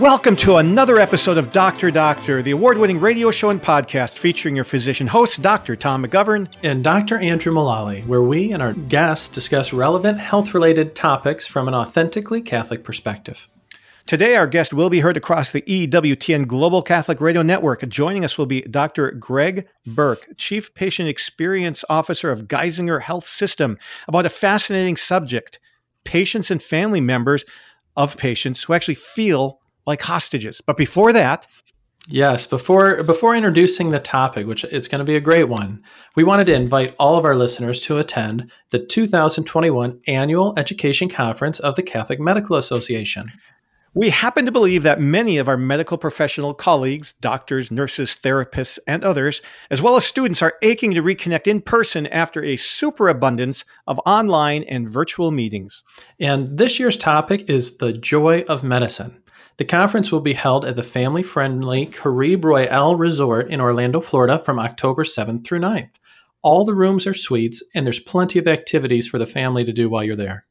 Welcome to another episode of Doctor Doctor, the award winning radio show and podcast featuring your physician host, Dr. Tom McGovern and Dr. Andrew Mullally, where we and our guests discuss relevant health related topics from an authentically Catholic perspective. Today, our guest will be heard across the EWTN Global Catholic Radio Network. Joining us will be Dr. Greg Burke, Chief Patient Experience Officer of Geisinger Health System, about a fascinating subject patients and family members of patients who actually feel like hostages. But before that, Yes, before before introducing the topic, which it's going to be a great one, we wanted to invite all of our listeners to attend the 2021 Annual Education Conference of the Catholic Medical Association. We happen to believe that many of our medical professional colleagues, doctors, nurses, therapists, and others, as well as students, are aching to reconnect in person after a superabundance of online and virtual meetings. And this year's topic is the joy of medicine. The conference will be held at the family friendly Caribe Royale Resort in Orlando, Florida from October 7th through 9th. All the rooms are suites, and there's plenty of activities for the family to do while you're there.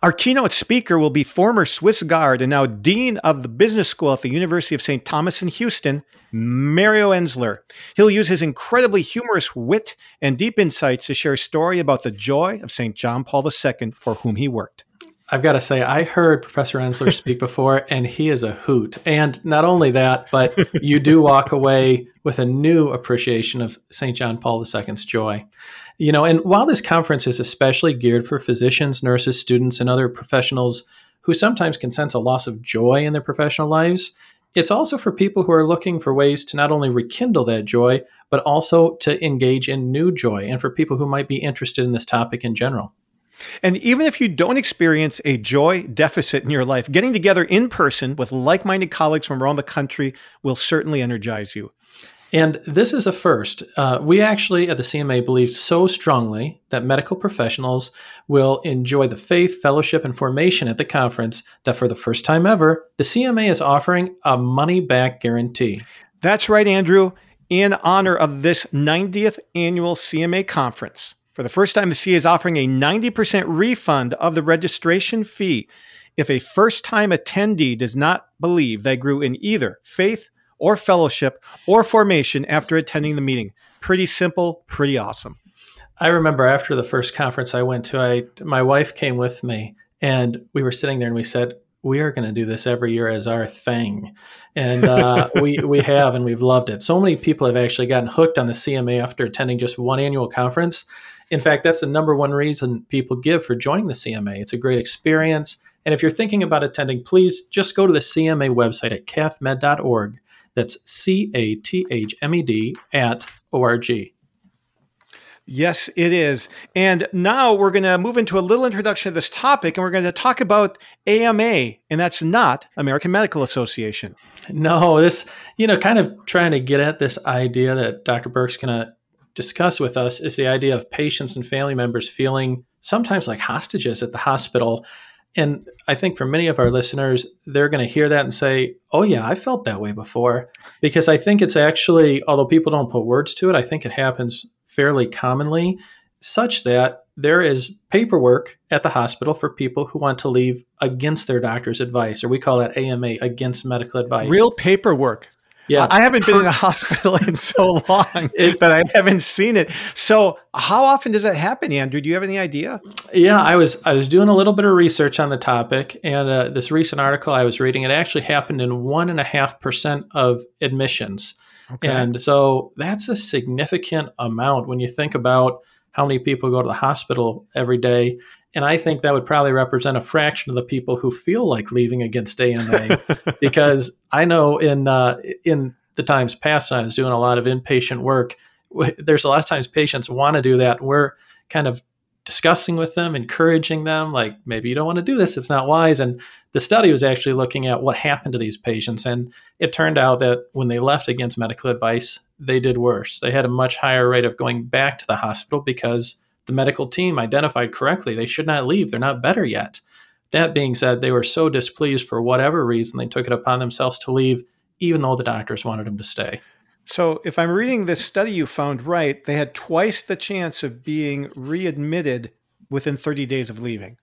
Our keynote speaker will be former Swiss Guard and now Dean of the Business School at the University of St. Thomas in Houston, Mario Enzler. He'll use his incredibly humorous wit and deep insights to share a story about the joy of St. John Paul II for whom he worked. I've got to say, I heard Professor Enzler speak before, and he is a hoot. And not only that, but you do walk away with a new appreciation of St. John Paul II's joy. You know, and while this conference is especially geared for physicians, nurses, students, and other professionals who sometimes can sense a loss of joy in their professional lives, it's also for people who are looking for ways to not only rekindle that joy, but also to engage in new joy, and for people who might be interested in this topic in general. And even if you don't experience a joy deficit in your life, getting together in person with like minded colleagues from around the country will certainly energize you. And this is a first. Uh, we actually at the CMA believe so strongly that medical professionals will enjoy the faith, fellowship, and formation at the conference that for the first time ever, the CMA is offering a money back guarantee. That's right, Andrew. In honor of this 90th annual CMA conference, for the first time, the CA is offering a 90% refund of the registration fee if a first time attendee does not believe they grew in either faith or fellowship or formation after attending the meeting. Pretty simple, pretty awesome. I remember after the first conference I went to, I my wife came with me and we were sitting there and we said, we are going to do this every year as our thing, and uh, we we have and we've loved it. So many people have actually gotten hooked on the CMA after attending just one annual conference, in fact, that's the number one reason people give for joining the CMA. It's a great experience. And if you're thinking about attending, please just go to the CMA website at cathmed.org. That's C A T H M E D at O R G. Yes, it is. And now we're going to move into a little introduction of this topic, and we're going to talk about AMA, and that's not American Medical Association. No, this, you know, kind of trying to get at this idea that Dr. Burke's going to discuss with us is the idea of patients and family members feeling sometimes like hostages at the hospital. And I think for many of our listeners, they're going to hear that and say, Oh, yeah, I felt that way before. Because I think it's actually, although people don't put words to it, I think it happens fairly commonly, such that there is paperwork at the hospital for people who want to leave against their doctor's advice, or we call that AMA, against medical advice. Real paperwork. Yeah, I haven't been in a hospital in so long that I haven't seen it. So, how often does that happen, Andrew? Do you have any idea? Yeah, I was I was doing a little bit of research on the topic, and uh, this recent article I was reading it actually happened in one and a half percent of admissions, okay. and so that's a significant amount when you think about how many people go to the hospital every day and I think that would probably represent a fraction of the people who feel like leaving against AMA, because I know in uh, in the times past when I was doing a lot of inpatient work, there's a lot of times patients want to do that. We're kind of discussing with them, encouraging them, like maybe you don't want to do this; it's not wise. And the study was actually looking at what happened to these patients, and it turned out that when they left against medical advice, they did worse. They had a much higher rate of going back to the hospital because the medical team identified correctly. They should not leave. They're not better yet. That being said, they were so displeased for whatever reason they took it upon themselves to leave, even though the doctors wanted them to stay. So, if I'm reading this study you found right, they had twice the chance of being readmitted within 30 days of leaving.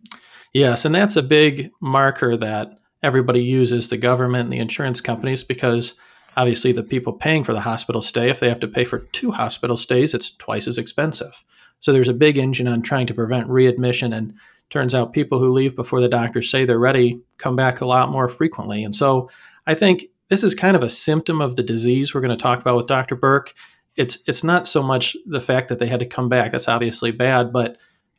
Yes, and that's a big marker that everybody uses the government and the insurance companies because obviously the people paying for the hospital stay, if they have to pay for two hospital stays, it's twice as expensive. So there's a big engine on trying to prevent readmission. And turns out people who leave before the doctors say they're ready come back a lot more frequently. And so I think this is kind of a symptom of the disease we're going to talk about with Dr. Burke. It's it's not so much the fact that they had to come back. That's obviously bad, but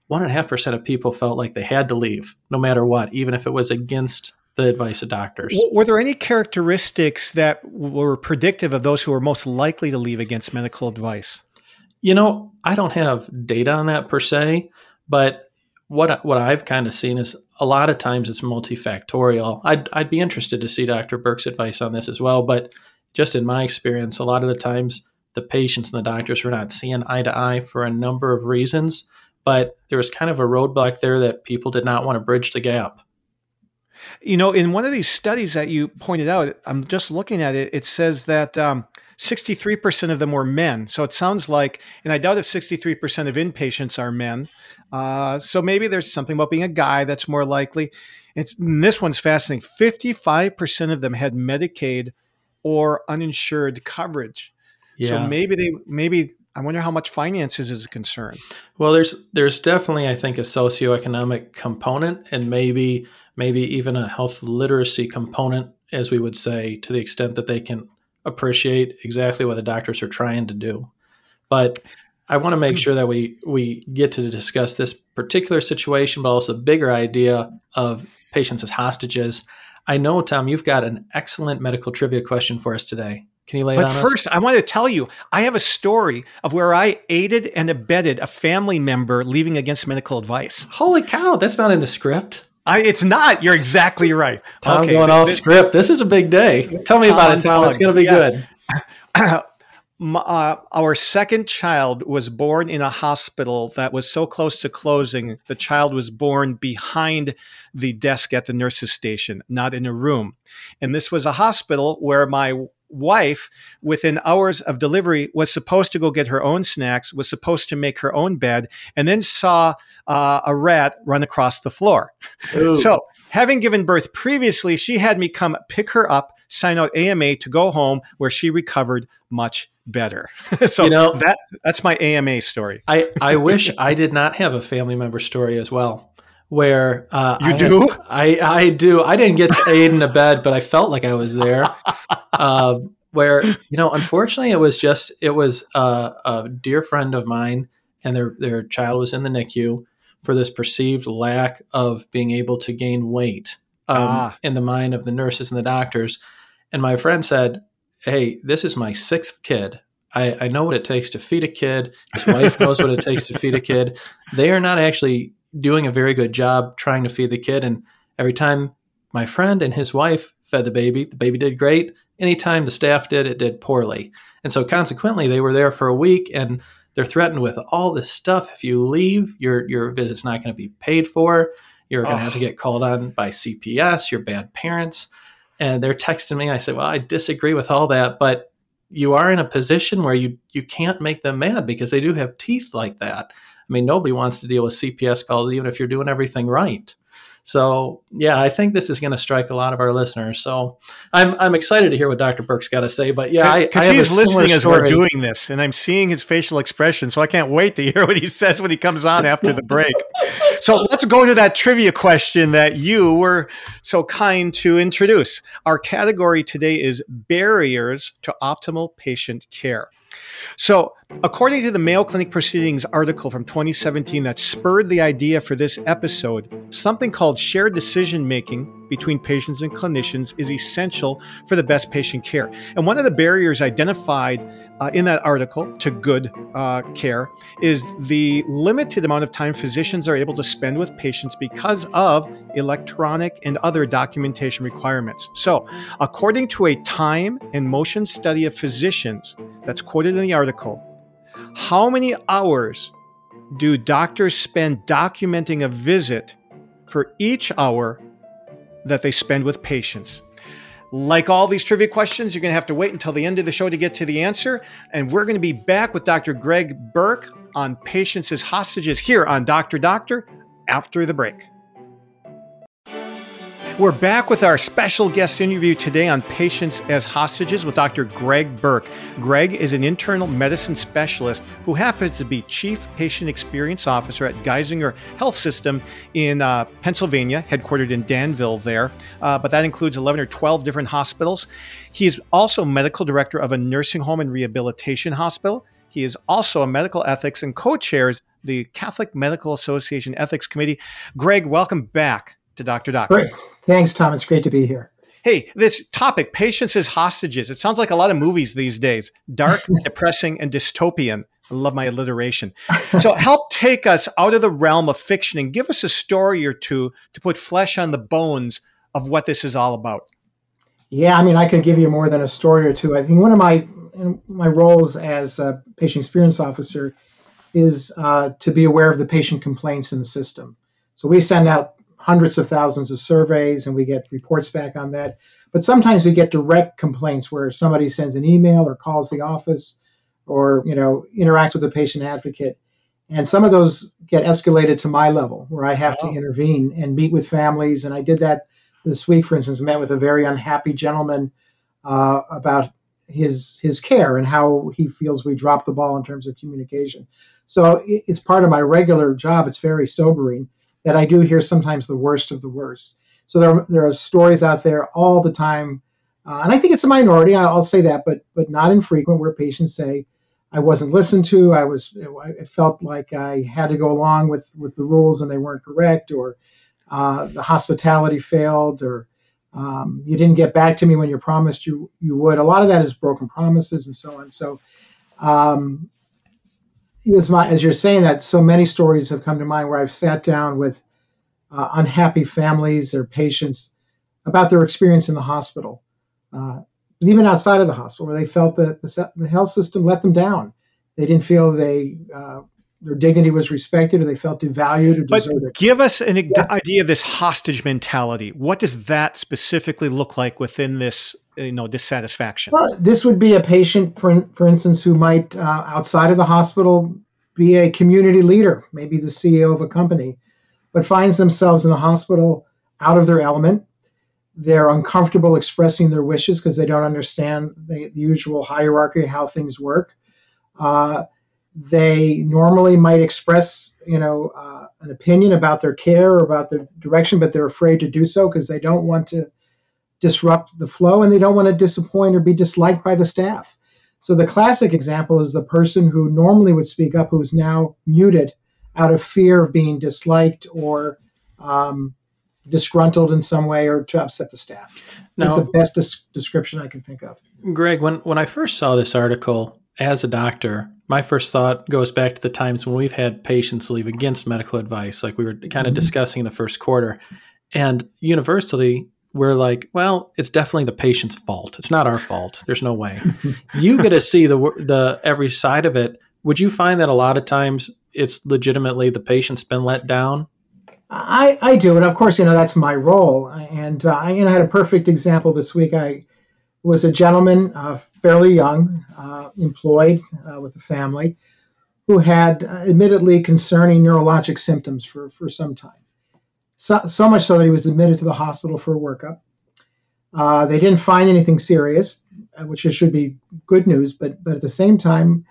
one and a half percent of people felt like they had to leave, no matter what, even if it was against the advice of doctors. Were there any characteristics that were predictive of those who were most likely to leave against medical advice? You know, I don't have data on that per se, but what what I've kind of seen is a lot of times it's multifactorial. I'd I'd be interested to see Dr. Burke's advice on this as well, but just in my experience, a lot of the times the patients and the doctors were not seeing eye to eye for a number of reasons, but there was kind of a roadblock there that people did not want to bridge the gap. You know, in one of these studies that you pointed out, I'm just looking at it. It says that um, 63% of them were men. So it sounds like, and I doubt if 63% of inpatients are men. Uh, so maybe there's something about being a guy that's more likely. It's, this one's fascinating. 55% of them had Medicaid or uninsured coverage. Yeah. So maybe they, maybe I wonder how much finances is a concern. Well, there's there's definitely I think a socioeconomic component and maybe maybe even a health literacy component, as we would say, to the extent that they can appreciate exactly what the doctors are trying to do. But I want to make hmm. sure that we we get to discuss this particular situation, but also the bigger idea of patients as hostages. I know, Tom, you've got an excellent medical trivia question for us today. Can you lay but it on first, us? I want to tell you, I have a story of where I aided and abetted a family member leaving against medical advice. Holy cow, that's not in the script. I, it's not. You're exactly right. Tom okay, going off script. This is a big day. Tell me Tom about it, Tom. It's going to be yes. good. uh, our second child was born in a hospital that was so close to closing. The child was born behind the desk at the nurse's station, not in a room. And this was a hospital where my wife, within hours of delivery, was supposed to go get her own snacks, was supposed to make her own bed, and then saw uh, a rat run across the floor. so, having given birth previously, she had me come pick her up, sign out AMA to go home, where she recovered much better. so you know, that that's my AMA story. I, I wish I did not have a family member story as well. Where uh, you I do, had, I I do. I didn't get to aid in the bed, but I felt like I was there. Uh, where you know, unfortunately, it was just it was uh, a dear friend of mine, and their their child was in the NICU for this perceived lack of being able to gain weight um, ah. in the mind of the nurses and the doctors. And my friend said, "Hey, this is my sixth kid. I, I know what it takes to feed a kid. His wife knows what it takes to feed a kid. They are not actually doing a very good job trying to feed the kid. And every time my friend and his wife fed the baby, the baby did great anytime the staff did, it did poorly. And so consequently, they were there for a week and they're threatened with all this stuff. If you leave, your your visit's not going to be paid for. You're going to have to get called on by CPS. You're bad parents. And they're texting me. I said, well, I disagree with all that, but you are in a position where you you can't make them mad because they do have teeth like that. I mean, nobody wants to deal with CPS calls even if you're doing everything right. So yeah, I think this is going to strike a lot of our listeners. So I'm I'm excited to hear what Dr. Burke's got to say. But yeah, because he's listening as we're doing this, and I'm seeing his facial expression, so I can't wait to hear what he says when he comes on after the break. so let's go to that trivia question that you were so kind to introduce. Our category today is barriers to optimal patient care. So, according to the Mayo Clinic Proceedings article from 2017 that spurred the idea for this episode, something called shared decision making between patients and clinicians is essential for the best patient care. And one of the barriers identified uh, in that article to good uh, care is the limited amount of time physicians are able to spend with patients because of electronic and other documentation requirements. So, according to a time and motion study of physicians that's quoted in the article, how many hours do doctors spend documenting a visit for each hour that they spend with patients? Like all these trivia questions, you're going to have to wait until the end of the show to get to the answer. And we're going to be back with Dr. Greg Burke on patients as hostages here on Dr. Doctor after the break. We're back with our special guest interview today on patients as hostages with Dr. Greg Burke. Greg is an internal medicine specialist who happens to be Chief Patient Experience Officer at Geisinger Health System in uh, Pennsylvania, headquartered in Danville there. Uh, but that includes 11 or 12 different hospitals. He is also medical director of a nursing home and rehabilitation hospital. He is also a medical ethics and co chairs the Catholic Medical Association Ethics Committee. Greg, welcome back to Dr. Doc. Great. Thanks, Tom. It's great to be here. Hey, this topic, patients as hostages, it sounds like a lot of movies these days dark, depressing, and dystopian. I love my alliteration. So, help take us out of the realm of fiction and give us a story or two to put flesh on the bones of what this is all about. Yeah, I mean, I could give you more than a story or two. I think one of my my roles as a patient experience officer is uh, to be aware of the patient complaints in the system. So we send out hundreds of thousands of surveys and we get reports back on that. But sometimes we get direct complaints where somebody sends an email or calls the office or you know interacts with a patient advocate. And some of those get escalated to my level where I have to intervene and meet with families. And I did that this week, for instance, met with a very unhappy gentleman uh, about his his care and how he feels we dropped the ball in terms of communication. So it's part of my regular job. It's very sobering that I do hear sometimes the worst of the worst. So there, are, there are stories out there all the time, uh, and I think it's a minority. I'll say that, but but not infrequent, where patients say, "I wasn't listened to. I was. I felt like I had to go along with with the rules, and they weren't correct, or uh, the hospitality failed, or um, you didn't get back to me when you promised you you would." A lot of that is broken promises and so on. So. Um, as, my, as you're saying that, so many stories have come to mind where I've sat down with uh, unhappy families or patients about their experience in the hospital, uh, even outside of the hospital, where they felt that the, the, health system let them down. They didn't feel they uh, their dignity was respected, or they felt devalued or deserted. But give us an yeah. idea of this hostage mentality. What does that specifically look like within this you know dissatisfaction? Well, this would be a patient, for for instance, who might uh, outside of the hospital be a community leader, maybe the CEO of a company, but finds themselves in the hospital out of their element. They're uncomfortable expressing their wishes because they don't understand the, the, usual hierarchy, how things work. Uh, they normally might express, you know, uh, an opinion about their care or about their direction, but they're afraid to do so because they don't want to disrupt the flow and they don't want to disappoint or be disliked by the staff. So the classic example is the person who normally would speak up who's now muted out of fear of being disliked or um, disgruntled in some way or to upset the staff. Now, That's the best des- description I can think of. Greg, when, when I first saw this article as a doctor, my first thought goes back to the times when we've had patients leave against medical advice, like we were kind of mm-hmm. discussing in the first quarter. And universally, we're like, well, it's definitely the patient's fault. It's not our fault. There's no way. you get to see the the every side of it. Would you find that a lot of times it's legitimately the patient's been let down? I, I do, and of course, you know that's my role. And uh, I you know, had a perfect example this week. I was a gentleman, uh, fairly young, uh, employed uh, with a family, who had uh, admittedly concerning neurologic symptoms for, for some time so, so much so that he was admitted to the hospital for a workup. Uh, they didn't find anything serious, uh, which should be good news. But but at the same time,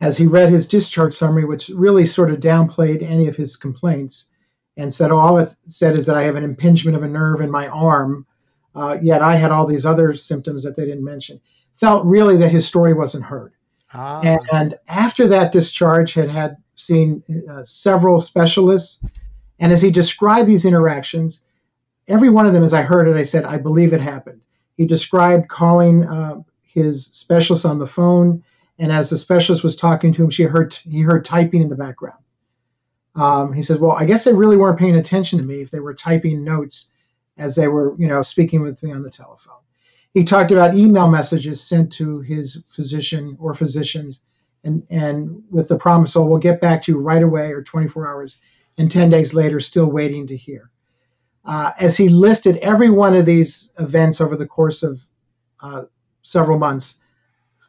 as he read his discharge summary, which really sort of downplayed any of his complaints, and said, oh, all it said is that I have an impingement of a nerve in my arm, uh, yet I had all these other symptoms that they didn't mention. Felt really that his story wasn't heard. Ah. And, and, after that discharge, had had seen uh, several specialists and as he described these interactions, every one of them, as I heard it, I said, I believe it happened. He described calling uh, his specialist on the phone, and as the specialist was talking to him, she heard he heard typing in the background. Um, he said, "Well, I guess they really weren't paying attention to me if they were typing notes as they were, you know, speaking with me on the telephone." He talked about email messages sent to his physician or physicians, and and with the promise, "Oh, we'll get back to you right away or 24 hours." And 10 days later, still waiting to hear. Uh, as he listed every one of these events over the course of uh, several months,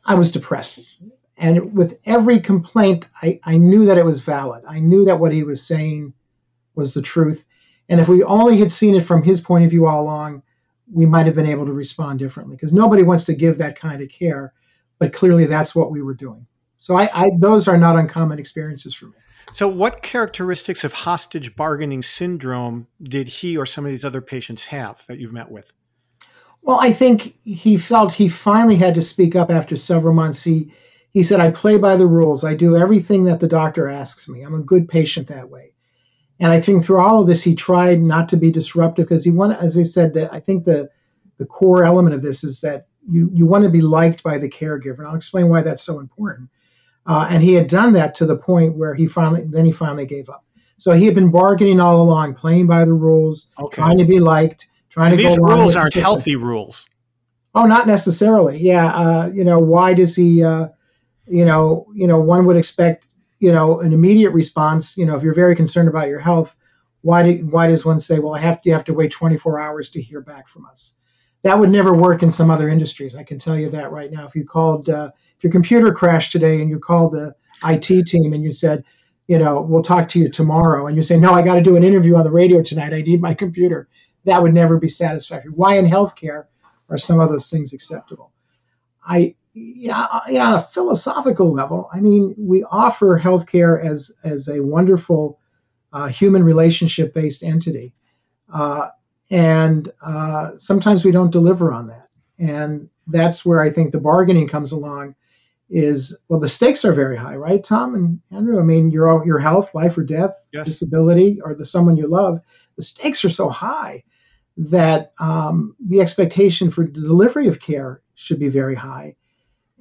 I was depressed. And with every complaint, I, I knew that it was valid. I knew that what he was saying was the truth. And if we only had seen it from his point of view all along, we might have been able to respond differently because nobody wants to give that kind of care. But clearly, that's what we were doing. So I, I, those are not uncommon experiences for me. So, what characteristics of hostage bargaining syndrome did he or some of these other patients have that you've met with? Well, I think he felt he finally had to speak up after several months. He he said, "I play by the rules. I do everything that the doctor asks me. I'm a good patient that way." And I think through all of this, he tried not to be disruptive because he wanted, as I said, that I think the the core element of this is that you you want to be liked by the caregiver. And I'll explain why that's so important. Uh, and he had done that to the point where he finally then he finally gave up. So he had been bargaining all along, playing by the rules, okay. trying to be liked trying and to these rules aren't healthy rules. Oh, not necessarily. Yeah, uh, you know, why does he? Uh, you know, you know, one would expect you know an immediate response. You know, if you're very concerned about your health, why do why does one say, well, I have to, you have to wait 24 hours to hear back from us? That would never work in some other industries. I can tell you that right now. If you called, uh, if your computer crashed today and you called the IT team and you said, you know, we'll talk to you tomorrow, and you say, no, I got to do an interview on the radio tonight. I need my computer that would never be satisfactory. Why in healthcare are some of those things acceptable? I, yeah, on a philosophical level, I mean, we offer healthcare as as a wonderful uh, human relationship based entity, uh, and uh, sometimes we don't deliver on that, and that's where I think the bargaining comes along. Is well, the stakes are very high, right, Tom and Andrew? I mean, your your health, life or death, yes. disability, or the someone you love. The stakes are so high that um, the expectation for delivery of care should be very high.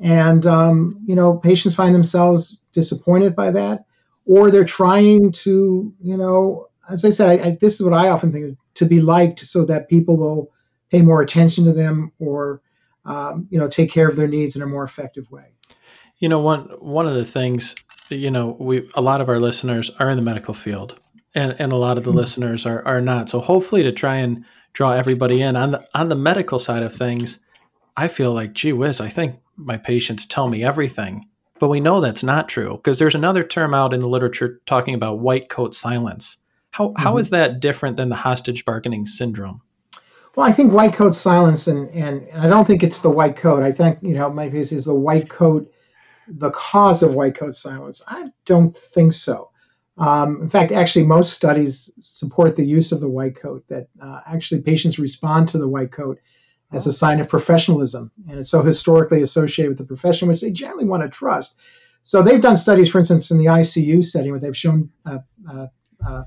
And, um, you know, patients find themselves disappointed by that, or they're trying to, you know, as I said, I, I, this is what I often think to be liked so that people will pay more attention to them or, um, you know, take care of their needs in a more effective way. You know, one one of the things, you know, we a lot of our listeners are in the medical field, and and a lot of the mm-hmm. listeners are are not. So hopefully, to try and draw everybody in. On the on the medical side of things, I feel like, gee whiz, I think my patients tell me everything. But we know that's not true because there's another term out in the literature talking about white coat silence. How, mm-hmm. how is that different than the hostage bargaining syndrome? Well, I think white coat silence, and, and I don't think it's the white coat. I think, you know, my piece is the white coat the cause of white coat silence. I don't think so. Um, in fact, actually, most studies support the use of the white coat, that uh, actually patients respond to the white coat as a sign of professionalism. And it's so historically associated with the profession, which they generally want to trust. So they've done studies, for instance, in the ICU setting, where they've shown uh, uh, uh,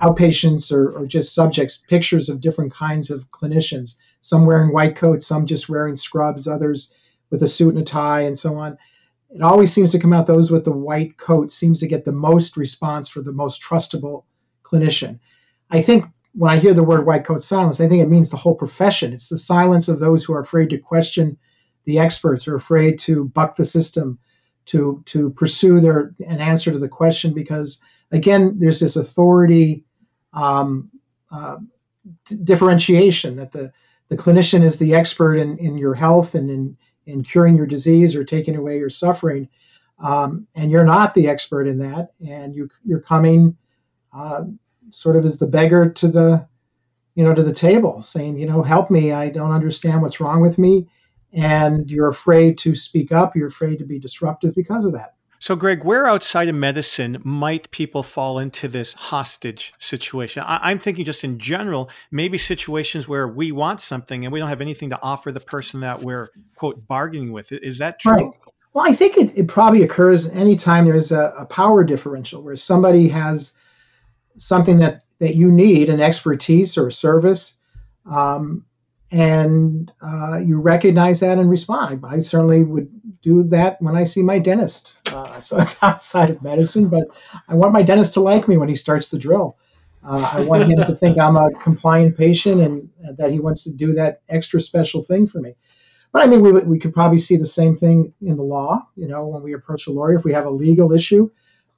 outpatients or, or, just subjects pictures of different kinds of clinicians, some wearing white coats, some just wearing scrubs, others with a suit and a tie, and so on it always seems to come out those with the white coat seems to get the most response for the most trustable clinician. I think when I hear the word white coat silence, I think it means the whole profession. It's the silence of those who are afraid to question the experts or afraid to buck the system, to to pursue their an answer to the question because again, there's this authority um, uh, d- differentiation that the the clinician is the expert in, in your health and in in curing your disease or taking away your suffering. Um, and you're not the expert in that, and you, you're coming uh, sort of as the beggar to the, you know, to the table, saying, you know, help me. I don't understand what's wrong with me, and you're afraid to speak up. You're afraid to be disruptive because of that. So, Greg, where outside of medicine might people fall into this hostage situation? I- am thinking just in general, maybe situations where we want something and we don't have anything to offer the person that we're, quote, bargaining with. Is that true? Right. Well, I think it, it probably occurs anytime there's a, a power differential where somebody has something that, that you need, an expertise or a service, um, and uh, you recognize that and respond. I certainly would do that when I see my dentist. Uh, so it's outside of medicine, but I want my dentist to like me when he starts the drill. Uh, I want him to think I'm a compliant patient and that he wants to do that extra special thing for me. But I mean, we, we could probably see the same thing in the law. You know, when we approach a lawyer, if we have a legal issue,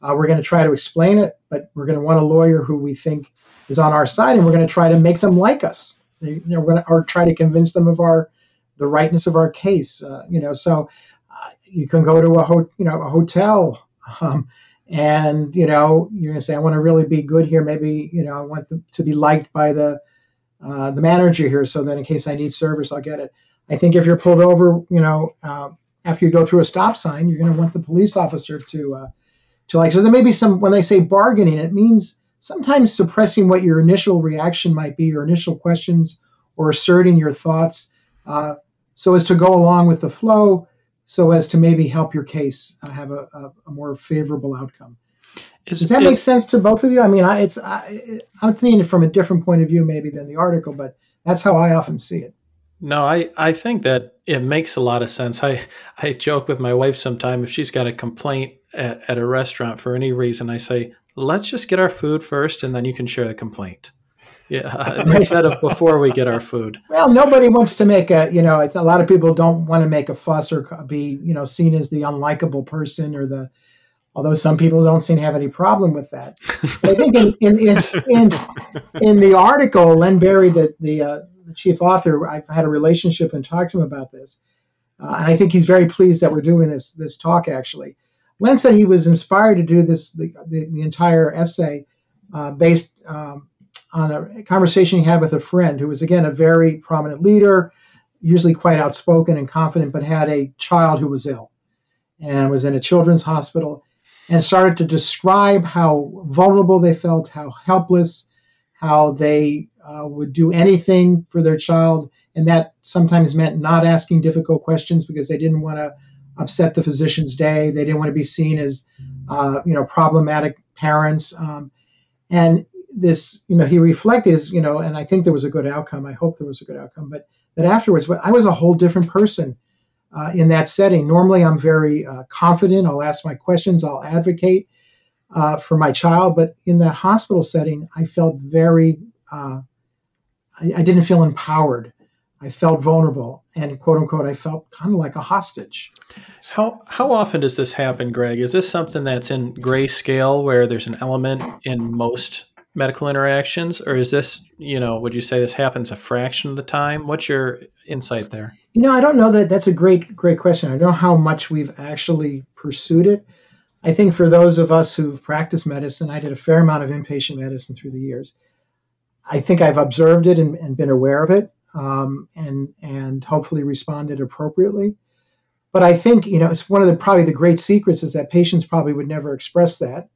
uh, we're going to try to explain it, but we're going to want a lawyer who we think is on our side, and we're going to try to make them like us. They, we're going to or try to convince them of our the rightness of our case. Uh, you know, so you can go to a ho- you know a hotel um, and you know you're to say, I want to really be good here. Maybe you know I want the, to be liked by the uh, the manager here, so that in case I need service, I'll get it. I think if you're pulled over, you know, uh, after you go through a stop sign, you're going to want the police officer to uh, to like. So there may be some when they say bargaining, it means sometimes suppressing what your initial reaction might be, your initial questions, or asserting your thoughts, uh, so as to go along with the flow, so as to maybe help your case uh, have a, a, a, more favorable outcome. Is, Does that is, make sense to both of you? I mean, I, it's I, I'm seeing it from a different point of view maybe than the article, but that's how I often see it. No, I, I think that it makes a lot of sense. I, I joke with my wife sometime if she's got a complaint at, at a restaurant for any reason, I say, let's just get our food first and then you can share the complaint. Yeah, instead of before we get our food. Well, nobody wants to make a, you know, a lot of people don't want to make a fuss or be, you know, seen as the unlikable person or the, although some people don't seem to have any problem with that. I think in, in, in, in, in the article, Len Berry, the, the, uh, the chief author, I've had a relationship and talked to him about this. Uh, and I think he's very pleased that we're doing this, this talk actually. Len said he was inspired to do this, the, the, the entire essay uh, based um, on a conversation he had with a friend who was, again, a very prominent leader, usually quite outspoken and confident, but had a child who was ill and was in a children's hospital and started to describe how vulnerable they felt, how helpless, how they uh, would do anything for their child. And that sometimes meant not asking difficult questions because they didn't want to upset the physician's day. They didn't want to be seen as, uh, you know, problematic parents. Um, and this, you know, he reflected, as, you know, and I think there was a good outcome. I hope there was a good outcome, but that afterwards, but I was a whole different person uh, in that setting. Normally, I'm very uh, confident. I'll ask my questions. I'll advocate uh, for my child. But in that hospital setting, I felt very, uh, I, I, didn't feel empowered. I felt vulnerable, and quote unquote, I felt kind of like a hostage. How how often does this happen, Greg? Is this something that's in grayscale, where there's an element in most medical interactions, or is this, you know, would you say this happens a fraction of the time? What's your insight there? You know, I don't know that that's a great, great question. I don't know how much we've actually pursued it. I think for those of us who've practiced medicine, I did a fair amount of inpatient medicine through the years. I think I've observed it and, and been aware of it, um, and and hopefully responded appropriately. But I think you know it's one of the probably the great secrets is that patients probably would never express that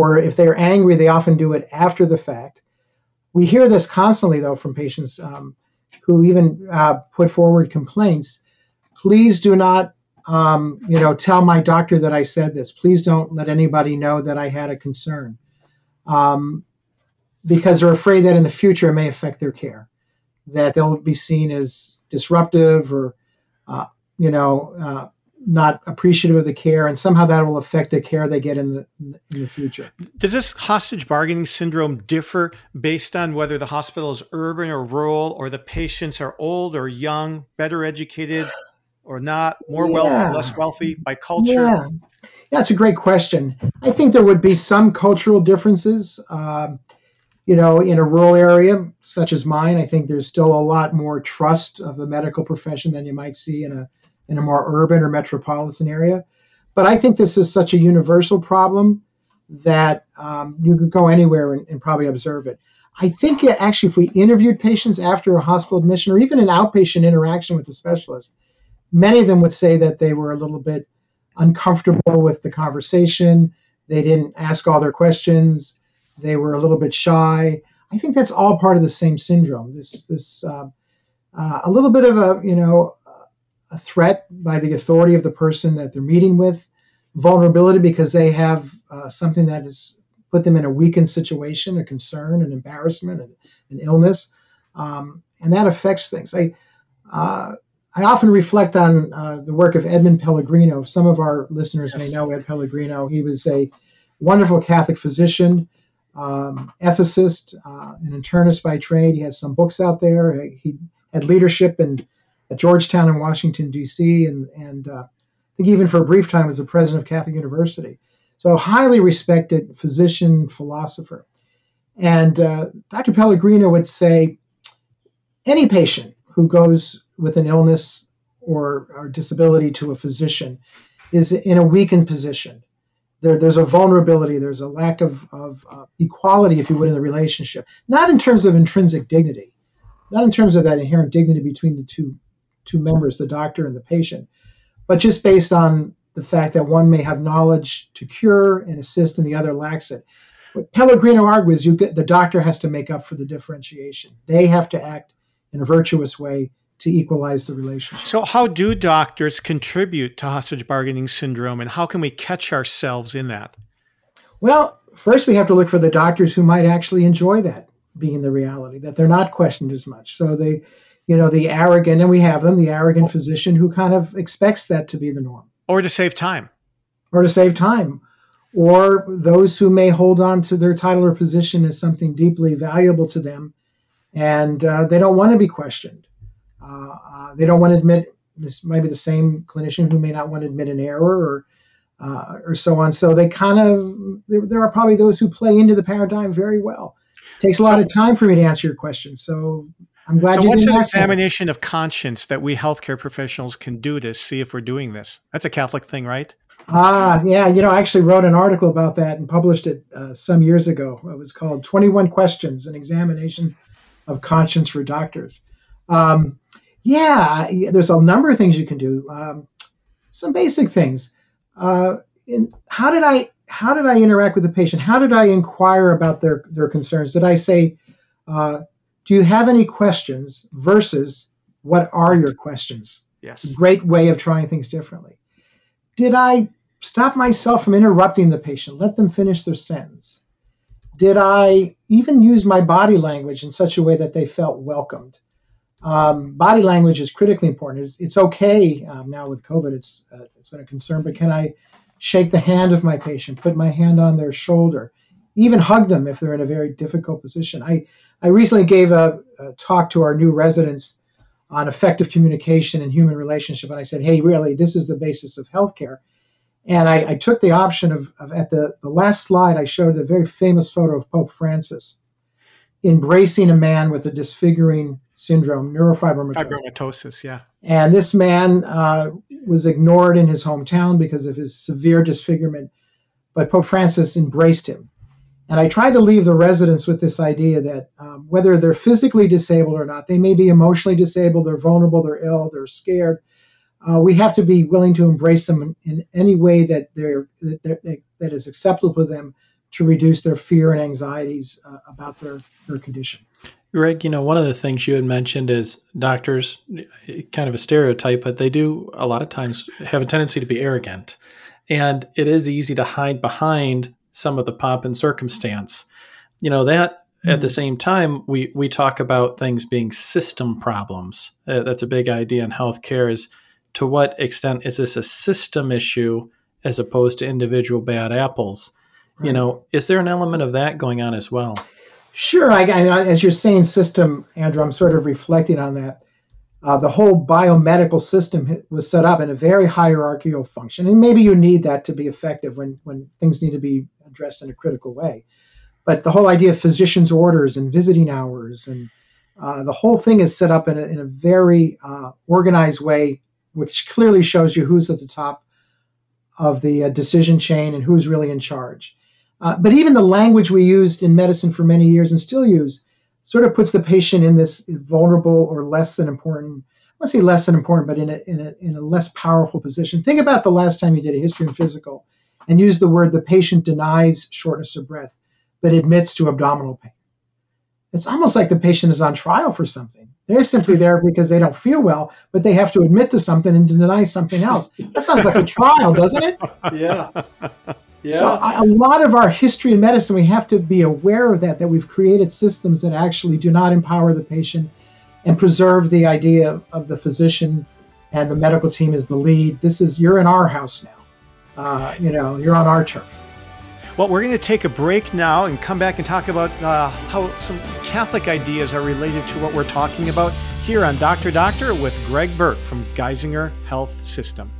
or if they're angry, they often do it after the fact. We hear this constantly, though, from patients um, who even uh, put forward complaints. Please do not, um, you know, tell my doctor that I said this. Please don't let anybody know that I had a concern, um, because they're afraid that in the future it may affect their care, that they'll be seen as disruptive or, uh, you know, uh, not appreciative of the care, and somehow that will affect the care they get in the in the future. Does this hostage bargaining syndrome differ based on whether the hospital is urban or rural, or the patients are old or young, better educated or not, more yeah. wealthy, less wealthy by culture? Yeah. That's a great question. I think there would be some cultural differences. Um, you know, in a rural area such as mine, I think there's still a lot more trust of the medical profession than you might see in a in a more urban or metropolitan area. But I think this is such a universal problem that um, you could go anywhere and, and, probably observe it. I think it, actually, if we interviewed patients after a hospital admission or even an outpatient interaction with a specialist, many of them would say that they were a little bit uncomfortable with the conversation. They didn't ask all their questions. They were a little bit shy. I think that's all part of the same syndrome. This, this, uh, uh, a little bit of a, you know, a threat by the authority of the person that they're meeting with, vulnerability because they have uh, something that has put them in a weakened situation, a concern, an embarrassment, an, an illness, um, and that affects things. I uh, I often reflect on uh, the work of Edmund Pellegrino. Some of our listeners yes. may know Ed Pellegrino. He was a wonderful Catholic physician, um, ethicist, uh, an internist by trade. He has some books out there. He had leadership in at Georgetown in Washington, D.C., and, and uh, I think even for a brief time was the president of Catholic University. So, a highly respected physician, philosopher. And uh, Dr. Pellegrino would say any patient who goes with an illness or, or disability to a physician is in a weakened position. there, there's a vulnerability, there's a lack of, of uh, equality, if you would, in the relationship. Not in terms of intrinsic dignity, not in terms of that inherent dignity between the two two members, the doctor and the patient, but just based on the fact that one may have knowledge to cure and assist, and the other lacks it. What Pellegrino argues, you get the doctor has to make up for the differentiation. They have to act in a virtuous way to equalize the relationship. So, how do doctors contribute to hostage bargaining syndrome, and how can we catch ourselves in that? Well, first we have to look for the doctors who might actually enjoy that being the reality, that they're not questioned as much. So they, you know, the arrogant, and we have them, the arrogant physician who kind of expects that to be the norm. Or to save time. Or to save time. Or those who may hold on to their title or position as something deeply valuable to them, and uh, they don't want to be questioned. Uh, uh, they don't want to admit this might be the same clinician who may not want to admit an error or uh, or so on. So they kind of there, there, are probably those who play into the paradigm very well. It takes a lot so, of time for me to answer your question. So I'm glad. So what's an examination of conscience that we healthcare professionals can do to see if we're doing this? That's a Catholic thing, right? Ah, yeah. You know, I actually wrote an article about that and published it uh, some years ago. It was called 21 Questions: An Examination of Conscience for Doctors. Um, yeah, there's a number of things you can do. Um, some basic things. Uh, in, how did I how did I interact with the patient? How did I inquire about their their concerns? Did I say, uh, "Do you have any questions?" versus "What are your questions?" Yes, great way of trying things differently. Did I stop myself from interrupting the patient? Let them finish their sentence. Did I even use my body language in such a way that they felt welcomed? um, body language is critically important. It's, it's okay um, now with COVID. It's uh, it's been a concern, but can I shake the hand of my patient, put my hand on their shoulder, even hug them if they're in a very difficult position? I I recently gave a, a talk to our new residents on effective communication and human relationship, and I said, hey, really, this is the basis of healthcare. And I, I took the option of, of at the, the last slide, I showed a very famous photo of Pope Francis embracing a man with a disfiguring syndrome, neurofibromatosis. Fibromatosis, yeah. And this man uh, was ignored in his hometown because of his severe disfigurement, but Pope Francis embraced him. And I try to leave the residents with this idea that um, whether they're physically disabled or not, they may be emotionally disabled, they're vulnerable, they're ill, they're scared. Uh, we have to be willing to embrace them in, in any way that they're, that, they're, that is acceptable to them to reduce their fear and anxieties uh, about their, their condition. Greg, you know, one of the things you had mentioned is doctors, kind of a stereotype, but they do a lot of times have a tendency to be arrogant. And it is easy to hide behind some of the pomp and circumstance. You know, that mm-hmm. at the mm-hmm. same time, we, we talk about things being system problems. Uh, that's a big idea in healthcare is to what extent is this a system issue as opposed to individual bad apples? Right. You know, is there an element of that going on as well? Sure. I, I, as you're saying system, Andrew, I'm sort of reflecting on that. Uh, the whole biomedical system was set up in a very hierarchical function, and maybe you need that to be effective when when things need to be addressed in a critical way. But the whole idea of physicians' orders and visiting hours and uh, the whole thing is set up in a, in a very uh, organized way, which clearly shows you who's at the top of the uh, decision chain and who's really in charge. Uh, but even the language we used in medicine for many years and still use sort of puts the patient in this vulnerable or less than important. I want to say less than important, but in a, in a, in a less powerful position. Think about the last time you did a history and physical and use the word the patient denies shortness of breath, but admits to abdominal pain. It's almost like the patient is on trial for something. They're simply there because they don't feel well, but they have to admit to something and deny something else. That sounds like a trial, doesn't it? Yeah. Yeah. So a lot of our history in medicine, we have to be aware of that, that we've created systems that actually do not empower the patient and preserve the idea of the physician and the medical team as the lead. This is, you're in our house now. Uh, you know, you're on our turf. Well, we're going to take a break now and come back and talk about uh, how some Catholic ideas are related to what we're talking about here on Dr. Doctor with Greg Burke from Geisinger Health System.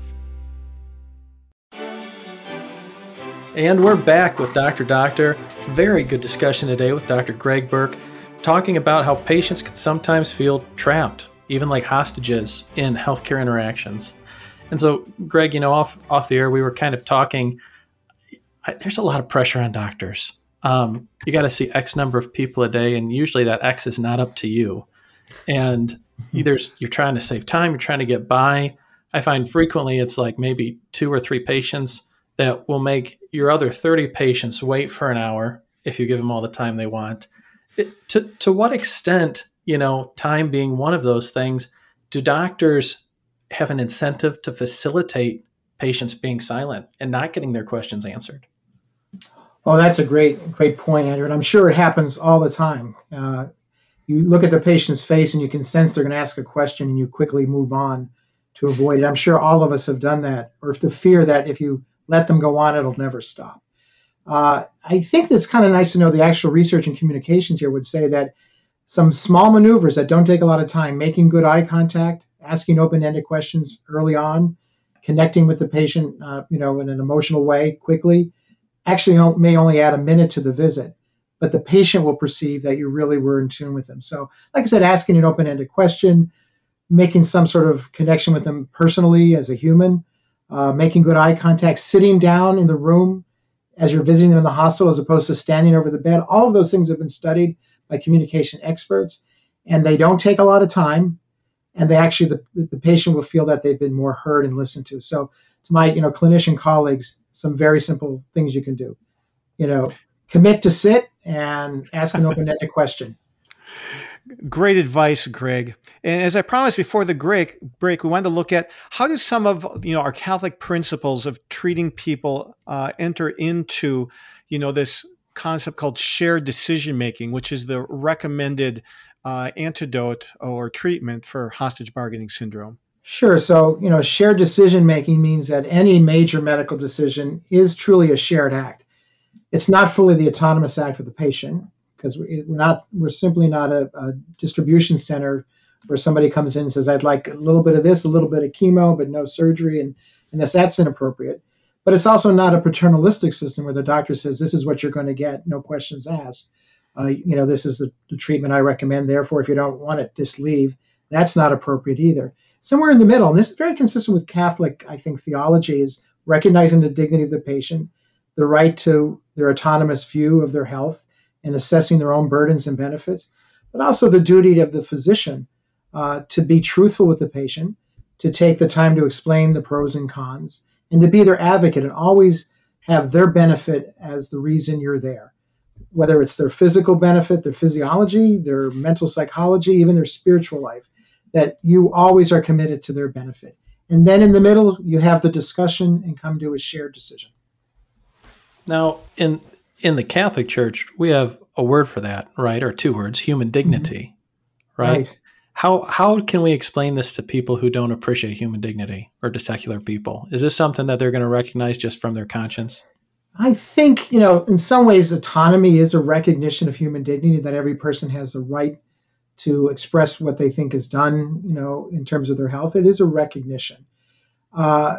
And we're back with Dr. Doctor. Very good discussion today with Dr. Greg Burke, talking about how patients can sometimes feel trapped, even like hostages in healthcare interactions. And so, Greg, you know, off off the air, we were kind of talking. I, there's a lot of pressure on doctors. Um, you got to see X number of people a day, and usually that X is not up to you. And mm-hmm. either you're trying to save time, you're trying to get by. I find frequently it's like maybe two or three patients that will make your other 30 patients wait for an hour if you give them all the time they want. It, to, to what extent, you know, time being one of those things, do doctors have an incentive to facilitate patients being silent and not getting their questions answered? Oh, that's a great, great point, Andrew. And I'm sure it happens all the time. Uh, you look at the patient's face and you can sense they're going to ask a question and you quickly move on to avoid it. I'm sure all of us have done that, or if the fear that if you let them go on, it'll never stop. Uh, I think it's kind of nice to know the actual research and communications here would say that some small maneuvers that don't take a lot of time, making good eye contact, asking open-ended questions early on, connecting with the patient, uh, you know, in an emotional way quickly, actually may only add a minute to the visit, but the patient will perceive that you really were in tune with them. So, like I said, asking an open-ended question, making some sort of connection with them personally as a human, uh, making good eye contact, sitting down in the room as you're visiting them in the hospital as opposed to standing over the bed. All of those things have been studied by communication experts, and they don't take a lot of time. And they actually, the, the patient will feel that they've been more heard and listened to. So, to my you know clinician colleagues, some very simple things you can do. You know, commit to sit and ask an open-ended question. Great advice, Greg. And as I promised before the break, break, we wanted to look at how do some of you know our Catholic principles of treating people uh, enter into you know this concept called shared decision making, which is the recommended uh, antidote or treatment for hostage bargaining syndrome. Sure. So, you know, shared decision making means that any major medical decision is truly a shared act. It's not fully the autonomous act of the patient because we're not we're simply not a, a, distribution center where somebody comes in and says I'd like a little bit of this, a little bit of chemo, but no surgery, and and that's that's inappropriate. But it's also not a paternalistic system where the doctor says this is what you're going to get, no questions asked. Uh, you know, this is the, the treatment I recommend. Therefore, if you don't want it, just leave. That's not appropriate either. Somewhere in the middle, and this is very consistent with Catholic, I think, theology, is recognizing the dignity of the patient, the right to their autonomous view of their health, and assessing their own burdens and benefits, but also the duty of the physician uh, to be truthful with the patient, to take the time to explain the pros and cons, and to be their advocate and always have their benefit as the reason you're there. Whether it's their physical benefit, their physiology, their mental psychology, even their spiritual life, that you always are committed to their benefit. And then in the middle, you have the discussion and come to a shared decision. Now, in in the Catholic Church, we have a word for that, right? Or two words, human dignity, mm-hmm. right? right? How how can we explain this to people who don't appreciate human dignity or to secular people? Is this something that they're going to recognize just from their conscience? I think, you know, in some ways autonomy is a recognition of human dignity that every person has a right to express what they think is done, you know, in terms of their health. It is a recognition. Uh,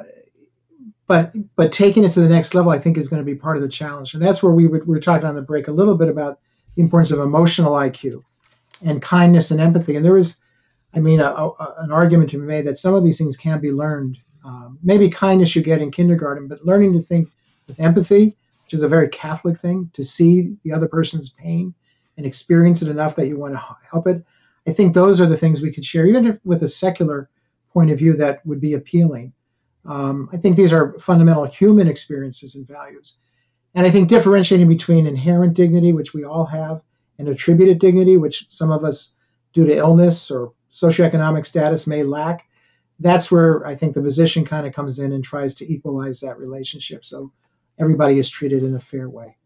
but but taking it to the next level, I think, is going to be part of the challenge, and that's where we, were, we were talking on the break a little bit about the importance of emotional IQ and kindness and empathy. And there is, I mean, a, a, an argument to be made that some of these things can be learned. Um, maybe kindness you get in kindergarten, but learning to think with empathy, which is a very Catholic thing, to see the other person's pain and experience it enough that you want to help it. I think those are the things we could share, even with a secular point of view that would be appealing. Um, I think these are fundamental human experiences and values. And I think differentiating between inherent dignity, which we all have, and attributed dignity, which some of us, due to illness or socioeconomic status, may lack, that's where I think the physician kind of comes in and tries to equalize that relationship so everybody is treated in a fair way.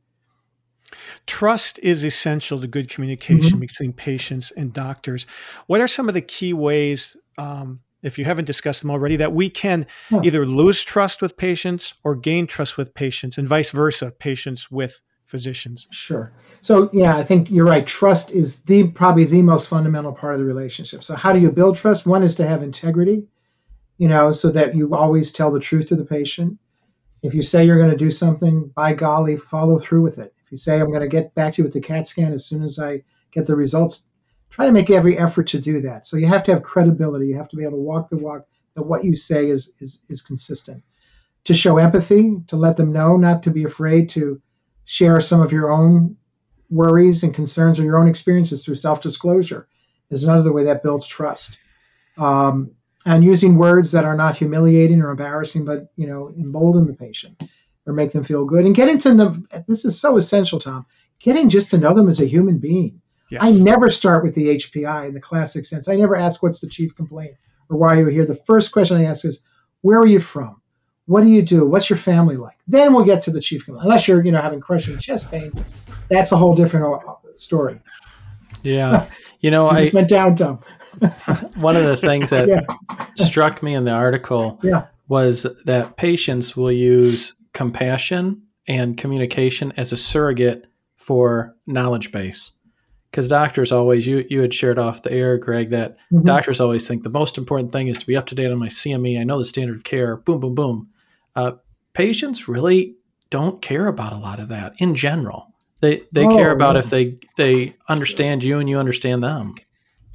Trust is essential to good communication mm-hmm. between patients and doctors. What are some of the key ways um, if you haven't discussed them already, that we can yeah. either lose trust with patients or gain trust with patients, and vice versa, patients with physicians. Sure. So yeah, I think you're right. Trust is the probably the most fundamental part of the relationship. So how do you build trust? One is to have integrity, you know, so that you always tell the truth to the patient. If you say you're going to do something, by golly, follow through with it. If you say I'm going to get back to you with the CAT scan as soon as I get the results, try to make every effort to do that. So you have to have credibility. You have to be able to walk the walk that what you say is is, is consistent. to show empathy, to let them know, not to be afraid to share some of your own worries and concerns or your own experiences through self disclosure is another way that builds trust. Um, and using words that are not humiliating or embarrassing, but you know, embolden the patient or make them feel good. And getting to them, this is so essential, Tom. Getting just to know them as a human being. Yes. I never start with the HPI in the classic sense. I never ask what's the chief complaint or why you're you here. The first question I ask is, where are you from? What do you do? What's your family like? Then we'll get to the chief complaint. Unless you're, you know, having crushing chest pain, that's a whole different story. Yeah, you know, I went down, Tom. one of the things that yeah. struck me in the article yeah. was that patients will use compassion and communication as a surrogate for knowledge base. Because doctors always you you had shared off the air greg that mm-hmm. doctors always think the most important thing is to be up to date on my cme i know the standard of care. Boom boom boom. Uh, patients really don't care about a lot of that in general. They they oh, care about if they they understand you and you understand them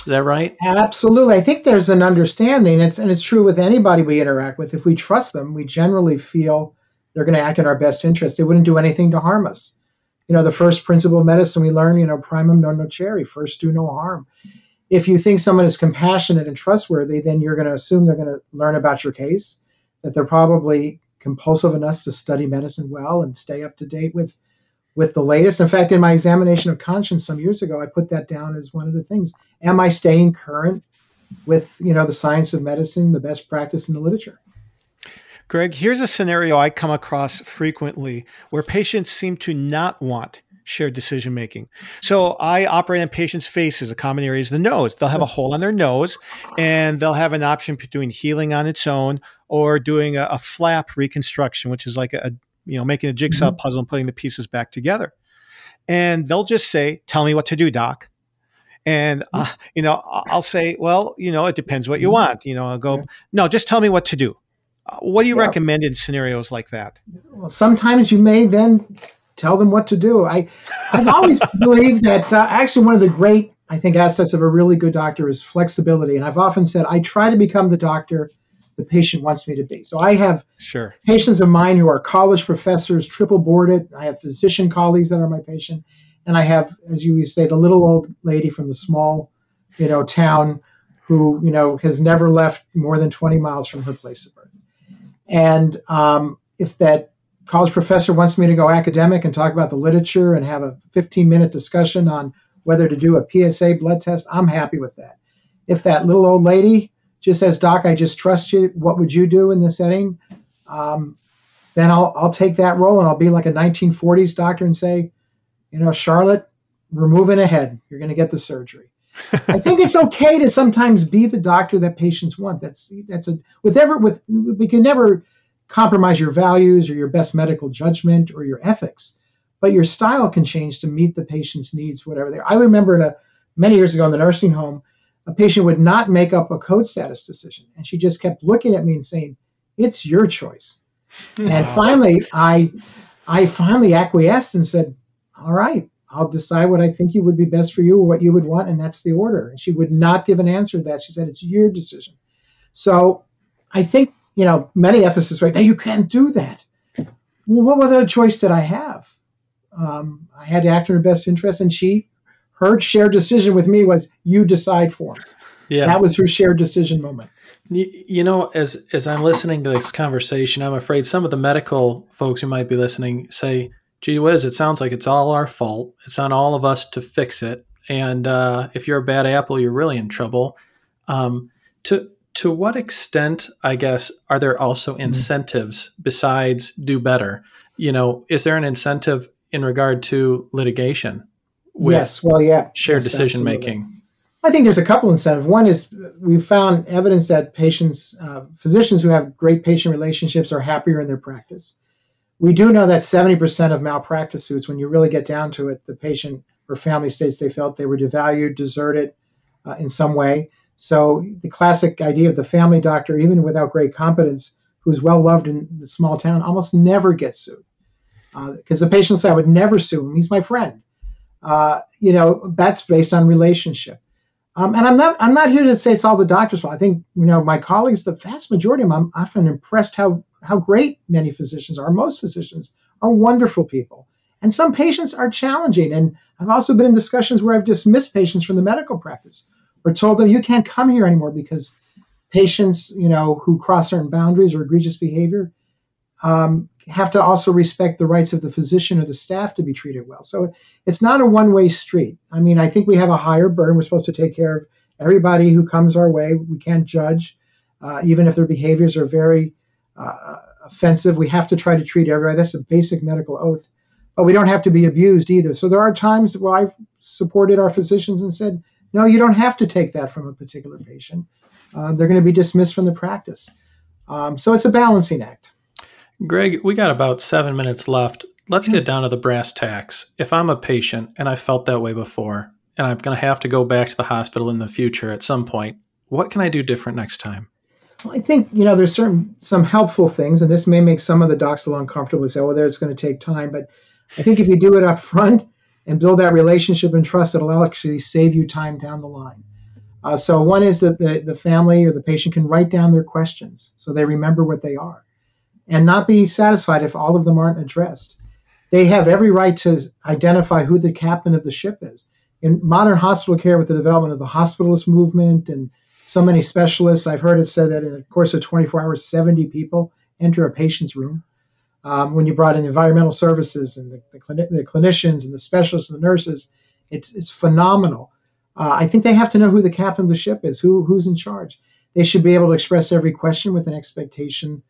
is that right? Absolutely. I think there's an understanding it's and it's true with anybody we interact with. If we trust them we generally feel they're going to act in our best interest. They wouldn't do anything to harm us. You know, the first principle of medicine we learn, you know, primum non nocere, first do no harm. If you think someone is compassionate and trustworthy, then you're going to assume they're going to learn about your case, that they're probably compulsive enough to study medicine well and stay up to date with with the latest. In fact, in my examination of conscience some years ago, I put that down as one of the things. Am I staying current with, you know, the science of medicine, the best practice in the literature? Greg, here's a scenario I come across frequently where patients seem to not want shared decision making. So I operate on patients' faces. A common area is the nose. They'll have a hole on their nose, and they'll have an option between healing on its own or doing a, a flap reconstruction, which is like a, you know making a jigsaw mm-hmm. puzzle and putting the pieces back together. And they'll just say, "Tell me what to do, doc." And uh, you know, I'll say, "Well, you know, it depends what you mm-hmm. want." You know, I'll go, "No, just tell me what to do." What do you yeah. recommend in scenarios like that? Well, sometimes you may then tell them what to do. I, I've always believed that uh, actually one of the great, I think, assets of a really good doctor is flexibility. And I've often said I try to become the doctor the patient wants me to be. So I have sure. patients of mine who are college professors, triple boarded. I have physician colleagues that are my patient, and I have, as you say, the little old lady from the small, you know, town who you know has never left more than 20 miles from her place of birth. And um, if that college professor wants me to go academic and talk about the literature and have a 15 minute discussion on whether to do a PSA blood test, I'm happy with that. If that little old lady just says, Doc, I just trust you, what would you do in this setting? Um, then I'll, I'll take that role and I'll be like a 1940s doctor and say, you know, Charlotte, we're moving ahead. You're going to get the surgery. I think it's okay to sometimes be the doctor that patients want. That's that's a with ever with we can never compromise your values or your best medical judgment or your ethics, but your style can change to meet the patient's needs, whatever they are. I remember a many years ago in the nursing home, a patient would not make up a code status decision, and she just kept looking at me and saying, "It's your choice." and finally, I I finally acquiesced and said, "All right, I'll decide what I think you would be best for you or what you would want, and that's the order. And she would not give an answer to that. She said, it's your decision. So I think, you know, many ethicists right now, you can't do that. Well, what other choice did I have? Um, I had to act in her best interest, and she, her shared decision with me was, you decide for me. Yeah. That was her shared decision moment. You, know, as as I'm listening to this conversation, I'm afraid some of the medical folks who might be listening say, gee whiz, it sounds like it's all our fault. It's on all of us to fix it. And uh, if you're a bad apple, you're really in trouble. Um, to to what extent, I guess, are there also mm-hmm. incentives mm-hmm. besides do better? You know, is there an incentive in regard to litigation? Yes. Well, yeah. Shared yes, decision absolutely. making. I think there's a couple incentives. One is we've found evidence that patients, uh, physicians who have great patient relationships are happier in their practice. We do know that 70% of malpractice suits, when you really get down to it, the patient or family states they felt they were devalued, deserted uh, in some way. So the classic idea of the family doctor, even without great competence, who's well loved in the small town, almost never gets sued. Because uh, the patient said, I would never sue him. He's my friend. Uh, you know, that's based on relationship. Um, and I'm not I'm not here to say it's all the doctor's fault. I think you know my colleagues, the vast majority of them, I'm often impressed how how great many physicians are. Most physicians are wonderful people. And some patients are challenging. And I've also been in discussions where I've dismissed patients from the medical practice or told them you can't come here anymore because patients, you know, who cross certain boundaries or egregious behavior um, have to also respect the rights of the physician or the staff to be treated well. So it's not a one-way street. I mean, I think we have a higher burden. We're supposed to take care of everybody who comes our way. We can't judge, uh, even if their behaviors are very uh, offensive. We have to try to treat everybody. That's a basic medical oath. But we don't have to be abused either. So there are times where I've supported our physicians and said, no, you don't have to take that from a particular patient. Uh, they're going to be dismissed from the practice. Um, so it's a balancing act. Greg, we got about seven minutes left. Let's get down to the brass tacks. If I'm a patient and I felt that way before, and I'm going to have to go back to the hospital in the future at some point, what can I do different next time? Well, I think you know there's certain some helpful things, and this may make some of the docs a little uncomfortable. Say, "Well, there it's going to take time," but I think if you do it up front and build that relationship and trust, it'll actually save you time down the line. Uh, so one is that the, the family or the patient can write down their questions so they remember what they are and not be satisfied if all of them aren't addressed. They have every right to identify who the captain of the ship is. In modern hospital care, with the development of the hospitalist movement and so many specialists, I've heard it said that in the course of 24 hours, 70 people enter a patient's room. Um, when you brought in environmental services and the, the, clini- the, clinicians and the specialists and the nurses, it's, it's phenomenal. Uh, I think they have to know who the captain of the ship is, who who's in charge. They should be able to express every question with an expectation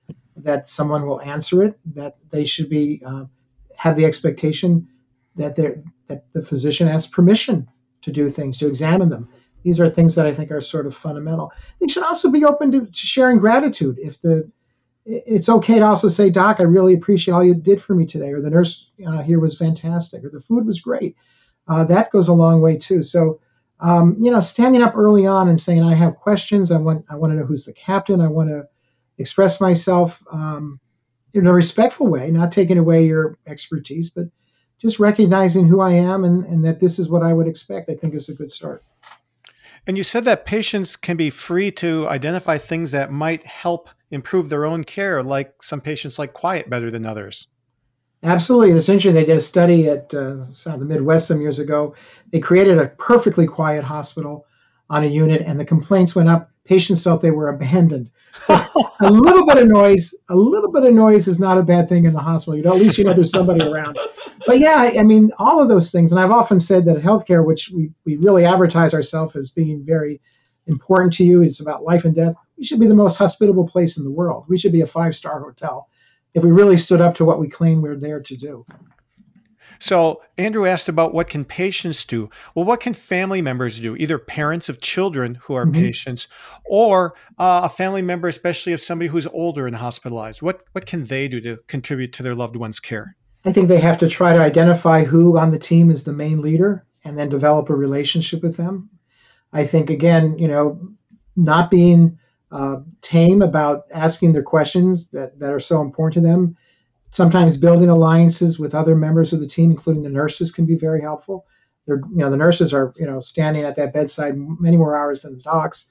that someone will answer it. That they should be uh, have the expectation that they that the physician has permission to do things, to examine them. These are things that I think are sort of fundamental. They should also be open to, to sharing gratitude. If the it's okay to also say, Doc, I really appreciate all you did for me today, or the nurse uh, here was fantastic, or the food was great. Uh, that goes a long way too. So um, you know, standing up early on and saying, I have questions. I want, I want to know who's the captain. I want to express myself um, in a respectful way, not taking away your expertise, but just recognizing who I am and, and that this is what I would expect, I think is a good start. And you said that patients can be free to identify things that might help improve their own care, like some patients like quiet better than others. Absolutely. It's interesting. They did a study at uh, the Midwest some years ago. They created a perfectly quiet hospital on a unit, and the complaints went up. Patients felt they were abandoned. So a little bit of noise, a little bit of noise is not a bad thing in the hospital. You know, at least you know there's somebody around. But yeah, I mean, all of those things. And I've often said that healthcare, which we, we really advertise ourselves as being very important to you, it's about life and death. We should be the most hospitable place in the world. We should be a five star hotel if we really stood up to what we claim we're there to do. So Andrew asked about what can patients do? Well, what can family members do? Either parents of children who are mm-hmm. patients, or uh, a family member, especially of somebody who's older and hospitalized. What what can they do to contribute to their loved one's care? I think they have to try to identify who on the team is the main leader, and then develop a relationship with them. I think again, you know, not being uh, tame about asking their questions that, that are so important to them. Sometimes building alliances with other members of the team, including the nurses, can be very helpful. They're, you know, the nurses are, you know, standing at that bedside many more hours than the docs,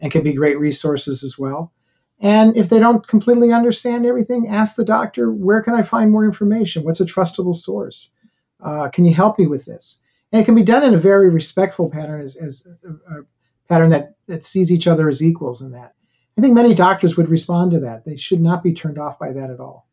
and can be great resources as well. And if they don't completely understand everything, ask the doctor, where can I find more information? What's a trustable source? Uh, can you help me with this? And it can be done in a very respectful pattern, as, as a, a pattern that, that sees each other as equals in that. I think many doctors would respond to that. They should not be turned off by that at all.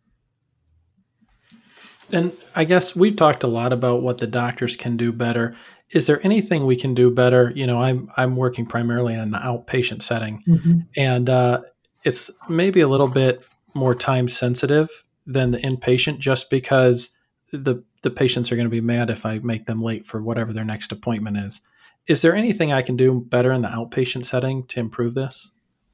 And I guess we've talked a lot about what the doctors can do better. Is there anything we can do better? You know, I'm I'm working primarily in the outpatient setting, mm-hmm. and uh, it's maybe a little bit more time sensitive than the inpatient, just because the the patients are going to be mad if I make them late for whatever their next appointment is. Is there anything I can do better in the outpatient setting to improve this?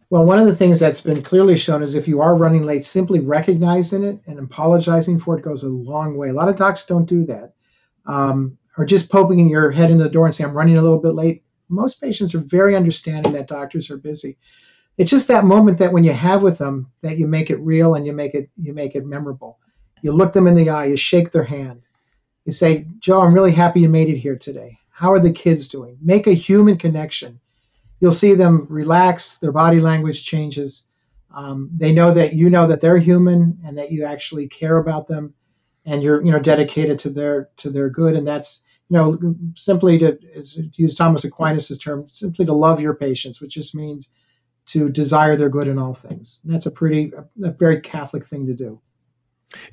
Well, one of the things that's been clearly shown is if you are running late, simply recognizing it and apologizing for it goes a long way. A lot of docs don't do that. Um, or just poking your head in the door and say, I'm running a little bit late. Most patients are very understanding that doctors are busy. It's just that moment that when you have with them that you make it real and you make it you make it memorable. You look them in the eye, you shake their hand. You say, Joe, I'm really happy you made it here today. How are the kids doing? Make a human connection you'll see them relax, their body language changes. Um, they know that you know that they're human and that you actually care about them, and you're you know dedicated to their to their good. And that's you know simply to, to use Thomas Aquinas' term, simply to love your patients, which just means to desire their good in all things. And that's a pretty a, a very Catholic thing to do.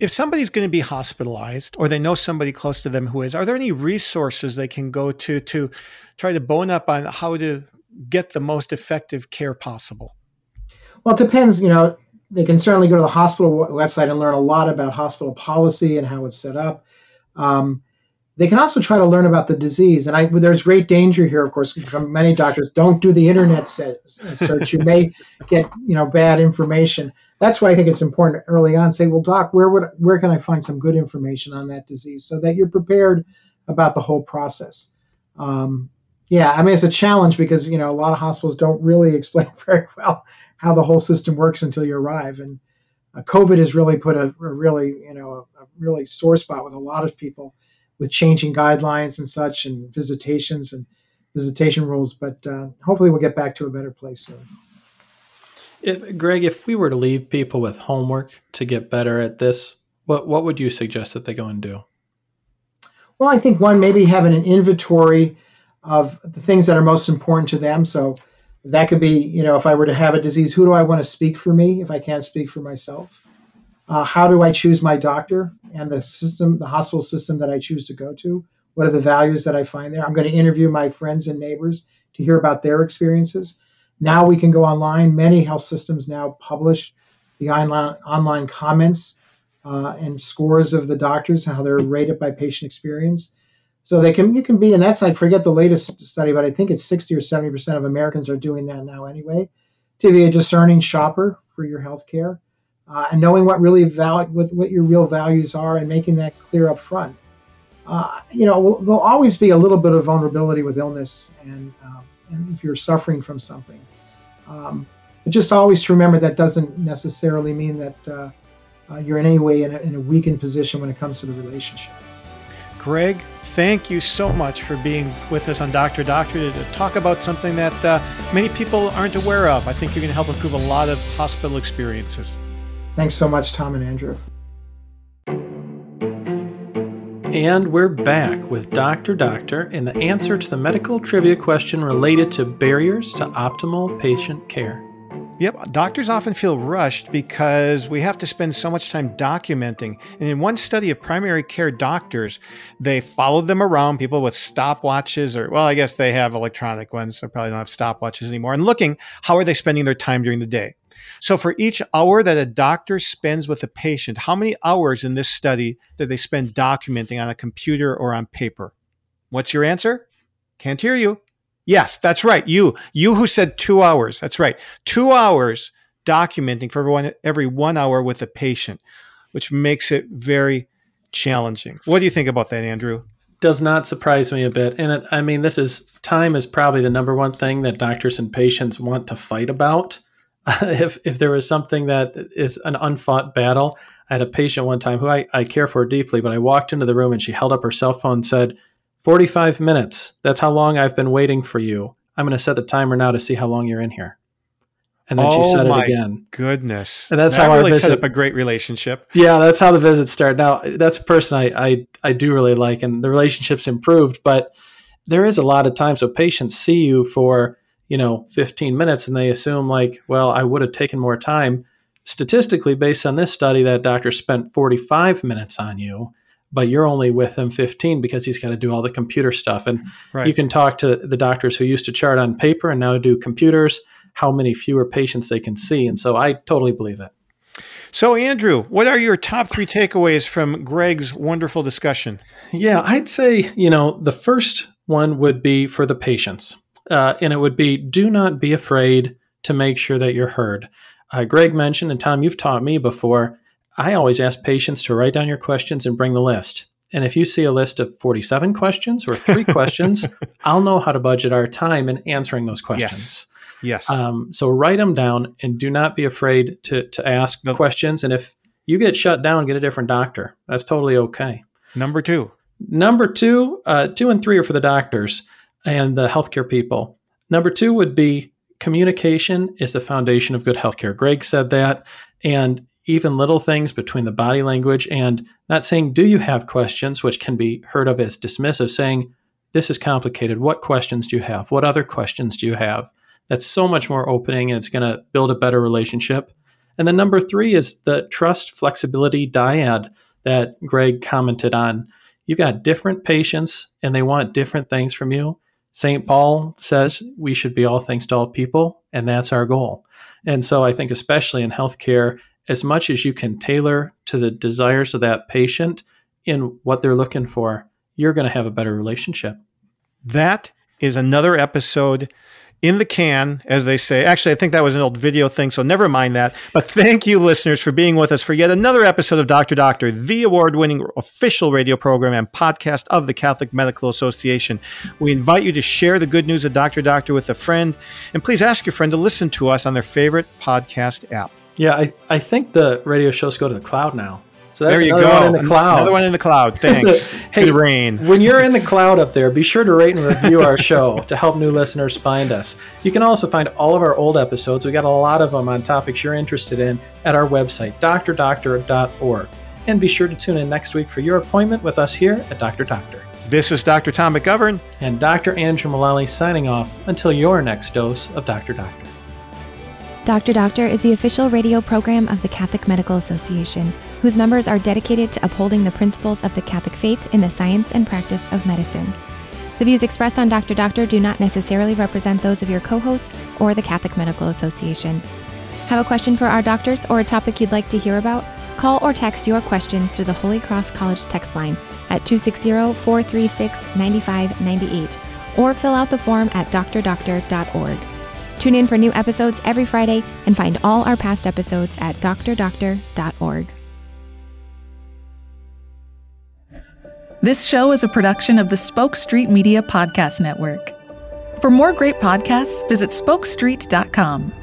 If somebody's going to be hospitalized or they know somebody close to them who is, are there any resources they can go to to try to bone up on how to get the most effective care possible? Well, it depends. You know, they can certainly go to the hospital website and learn a lot about hospital policy and how it's set up. Um, they can also try to learn about the disease, and I, there's great danger here, of course, from many doctors. Don't do the internet search; you may get you know bad information. That's why I think it's important early on. Say, well, doc, where would where can I find some good information on that disease, so that you're prepared about the whole process. Um, yeah, I mean it's a challenge because you know a lot of hospitals don't really explain very well how the whole system works until you arrive, and uh, COVID has really put a, a really you know a, a, really sore spot with a lot of people with changing guidelines and such, and visitations and visitation rules. But uh, hopefully, we'll get back to a better place soon. If, Greg, if we were to leave people with homework to get better at this, what what would you suggest that they go and do? Well, I think one maybe having an inventory of the things that are most important to them. So that could be, you know, if I were to have a disease, who do I want to speak for me if I can't speak for myself? Uh, how do I choose my doctor and the system, the hospital system that I choose to go to? What are the values that I find there? I'm going to interview my friends and neighbors to hear about their experiences. Now we can go online. Many health systems now publish the online, online comments uh, and scores of the doctors, how they're rated by patient experience. So they can you can be, and that's I forget the latest study, but I think it's 60 or 70 percent of Americans are doing that now anyway. To be a discerning shopper for your health care, uh, and knowing what really val- what, what your real values are, and making that clear up front. Uh, you know, there'll always be a little bit of vulnerability with illness, and, um, and if you're suffering from something. Um, but just always to remember that doesn't necessarily mean that uh, uh, you're in any way in a, in a weakened position when it comes to the relationship. Greg, thank you so much for being with us on Doctor Doctor to, talk about something that uh, many people aren't aware of. I think you're going to help improve a lot of hospital experiences. Thanks so much, Tom and Andrew. And we're back with Dr. Doctor and the answer to the medical trivia question related to barriers to optimal patient care. Yep, doctors often feel rushed because we have to spend so much time documenting. And in one study of primary care doctors, they followed them around, people with stopwatches, or, well, I guess they have electronic ones, so probably don't have stopwatches anymore, and looking how are they spending their time during the day. So for each hour that a doctor spends with a patient, how many hours in this study did they spend documenting on a computer or on paper? What's your answer? Can't hear you. Yes, that's right. You, you who said two hours. That's right. Two hours documenting for everyone every one hour with a patient, which makes it very challenging. What do you think about that, Andrew? Does not surprise me a bit. And it, I mean, this is time is probably the number one thing that doctors and patients want to fight about. if if there was something that is an unfought battle, I had a patient one time who I, I care for deeply, but I walked into the room and she held up her cell phone and said, 45 minutes. That's how long I've been waiting for you. I'm going to set the timer now to see how long you're in here. And then oh she said it again. Goodness. And that's that how really our visit, set up a great relationship. Yeah, that's how the visits start. Now, that's a person I, I, I do really like, and the relationship's improved, but there is a lot of times so patients see you for, you know, 15 minutes and they assume like, well, I would have taken more time. Statistically, based on this study, that doctor spent 45 minutes on you but you're only with him 15 because he's got to do all the computer stuff. And right. you can talk to the doctors who used to chart on paper and now do computers, how many fewer patients they can see. And so I totally believe it. So, Andrew, what are your top three takeaways from Greg's wonderful discussion? Yeah, I'd say, you know, the first one would be for the patients. Uh, and it would be do not be afraid to make sure that you're heard. Uh, Greg mentioned, and Tom, you've taught me before, I always ask patients to write down your questions and bring the list. And if you see a list of 47 questions or three questions, I'll know how to budget our time in answering those questions. Yes. yes. Um, so write them down and do not be afraid to, to ask questions. And if you get shut down, get a different doctor. That's totally okay. Number two. Number two, uh, two and three are for the doctors and the healthcare people. Number two would be communication is the foundation of good healthcare. Greg said that. And even little things between the body language and not saying, Do you have questions, which can be heard of as dismissive, saying, This is complicated. What questions do you have? What other questions do you have? That's so much more opening and it's going to build a better relationship. And then number three is the trust flexibility dyad that Greg commented on. You've got different patients and they want different things from you. St. Paul says we should be all things to all people, and that's our goal. And so I think, especially in healthcare, as much as you can tailor to the desires of that patient in what they're looking for, you're going to have a better relationship. That is another episode in the can, as they say. Actually, I think that was an old video thing, so never mind that. But thank you, listeners, for being with us for yet another episode of Dr. Doctor, the award winning official radio program and podcast of the Catholic Medical Association. We invite you to share the good news of Dr. Doctor with a friend, and please ask your friend to listen to us on their favorite podcast app. Yeah, I, I think the radio shows go to the cloud now. So that's there you another go. one in the cloud. Another one in the cloud. Thanks. hey, rain. when you're in the cloud up there, be sure to rate and review our show to help new listeners find us. You can also find all of our old episodes. We got a lot of them on topics you're interested in at our website, drdoctor.org. And be sure to tune in next week for your appointment with us here at Dr. Doctor. This is Dr. Tom McGovern and Dr. Andrew Mullally signing off until your next dose of Dr. Doctor. Dr. Doctor is the official radio program of the Catholic Medical Association, whose members are dedicated to upholding the principles of the Catholic faith in the science and practice of medicine. The views expressed on Dr. Doctor do not necessarily represent those of your co host or the Catholic Medical Association. Have a question for our doctors or a topic you'd like to hear about? Call or text your questions to the Holy Cross College text line at 260 436 9598 or fill out the form at drdoctor.org. Tune in for new episodes every Friday and find all our past episodes at drdoctor.org. This show is a production of the Spoke Street Media Podcast Network. For more great podcasts, visit spokestreet.com.